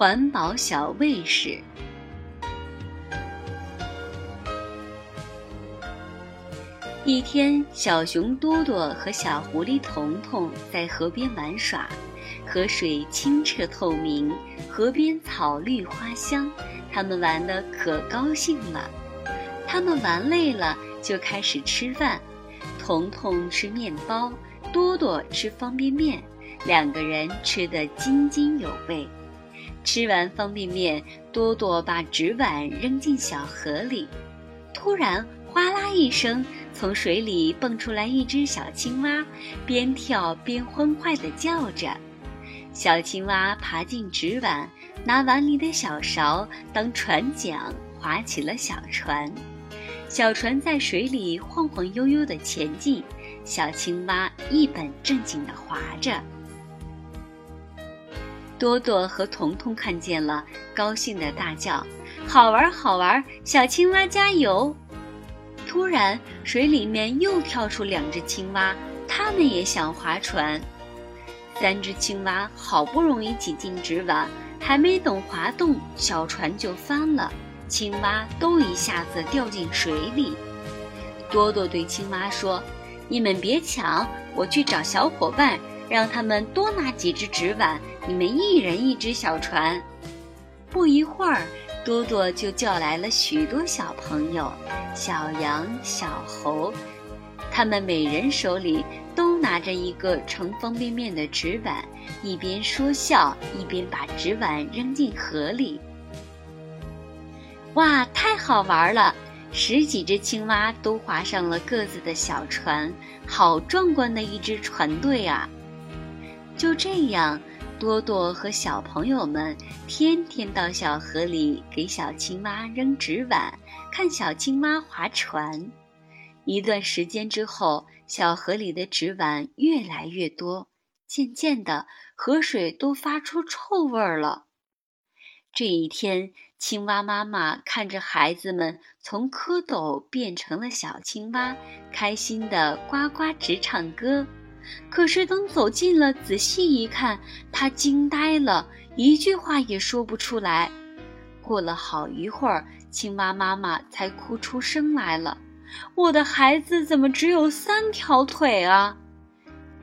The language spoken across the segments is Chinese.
环保小卫士。一天，小熊多多和小狐狸彤彤在河边玩耍，河水清澈透明，河边草绿花香，他们玩的可高兴了。他们玩累了，就开始吃饭。彤彤吃面包，多多吃方便面，两个人吃得津津有味。吃完方便面，多多把纸碗扔进小河里，突然哗啦一声。从水里蹦出来一只小青蛙，边跳边欢快地叫着。小青蛙爬进纸碗，拿碗里的小勺当船桨，划起了小船。小船在水里晃晃悠悠地前进，小青蛙一本正经地划着。多多和彤彤看见了，高兴地大叫：“好玩，好玩！小青蛙加油！”突然，水里面又跳出两只青蛙，它们也想划船。三只青蛙好不容易挤进纸碗，还没等划动，小船就翻了，青蛙都一下子掉进水里。多多对青蛙说：“你们别抢，我去找小伙伴，让他们多拿几只纸碗，你们一人一只小船。”不一会儿。多多就叫来了许多小朋友，小羊、小猴，他们每人手里都拿着一个盛方便面的纸碗，一边说笑，一边把纸碗扔进河里。哇，太好玩了！十几只青蛙都划上了各自的小船，好壮观的一支船队啊！就这样。多多和小朋友们天天到小河里给小青蛙扔纸碗，看小青蛙划船。一段时间之后，小河里的纸碗越来越多，渐渐的，河水都发出臭味儿了。这一天，青蛙妈妈看着孩子们从蝌蚪变成了小青蛙，开心的呱呱直唱歌。可是等走近了，仔细一看，他惊呆了，一句话也说不出来。过了好一会儿，青蛙妈妈才哭出声来了：“我的孩子怎么只有三条腿啊？”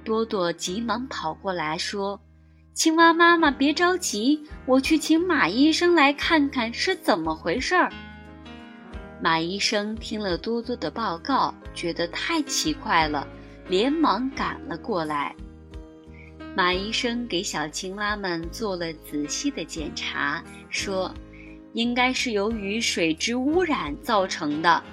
多多急忙跑过来说：“青蛙妈妈，别着急，我去请马医生来看看是怎么回事儿。”马医生听了多多的报告，觉得太奇怪了。连忙赶了过来。马医生给小青蛙们做了仔细的检查，说：“应该是由于水质污染造成的。”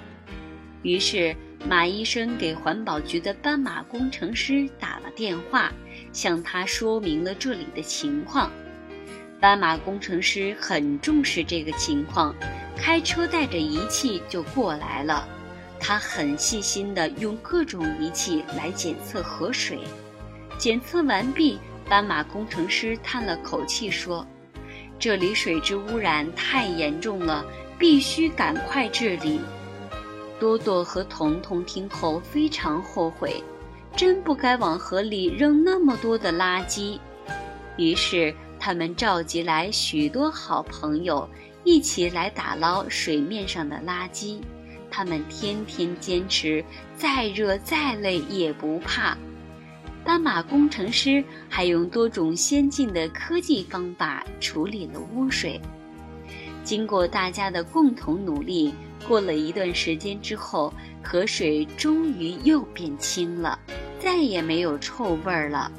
于是，马医生给环保局的斑马工程师打了电话，向他说明了这里的情况。斑马工程师很重视这个情况，开车带着仪器就过来了。他很细心地用各种仪器来检测河水，检测完毕，斑马工程师叹了口气说：“这里水质污染太严重了，必须赶快治理。”多多和彤彤听后非常后悔，真不该往河里扔那么多的垃圾。于是他们召集来许多好朋友，一起来打捞水面上的垃圾。他们天天坚持，再热再累也不怕。斑马工程师还用多种先进的科技方法处理了污水。经过大家的共同努力，过了一段时间之后，河水终于又变清了，再也没有臭味儿了。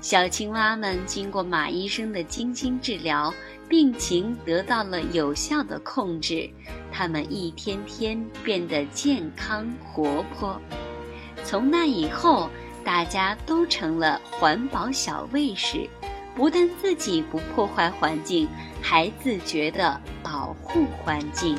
小青蛙们经过马医生的精心治疗，病情得到了有效的控制，他们一天天变得健康活泼。从那以后，大家都成了环保小卫士，不但自己不破坏环境，还自觉地保护环境。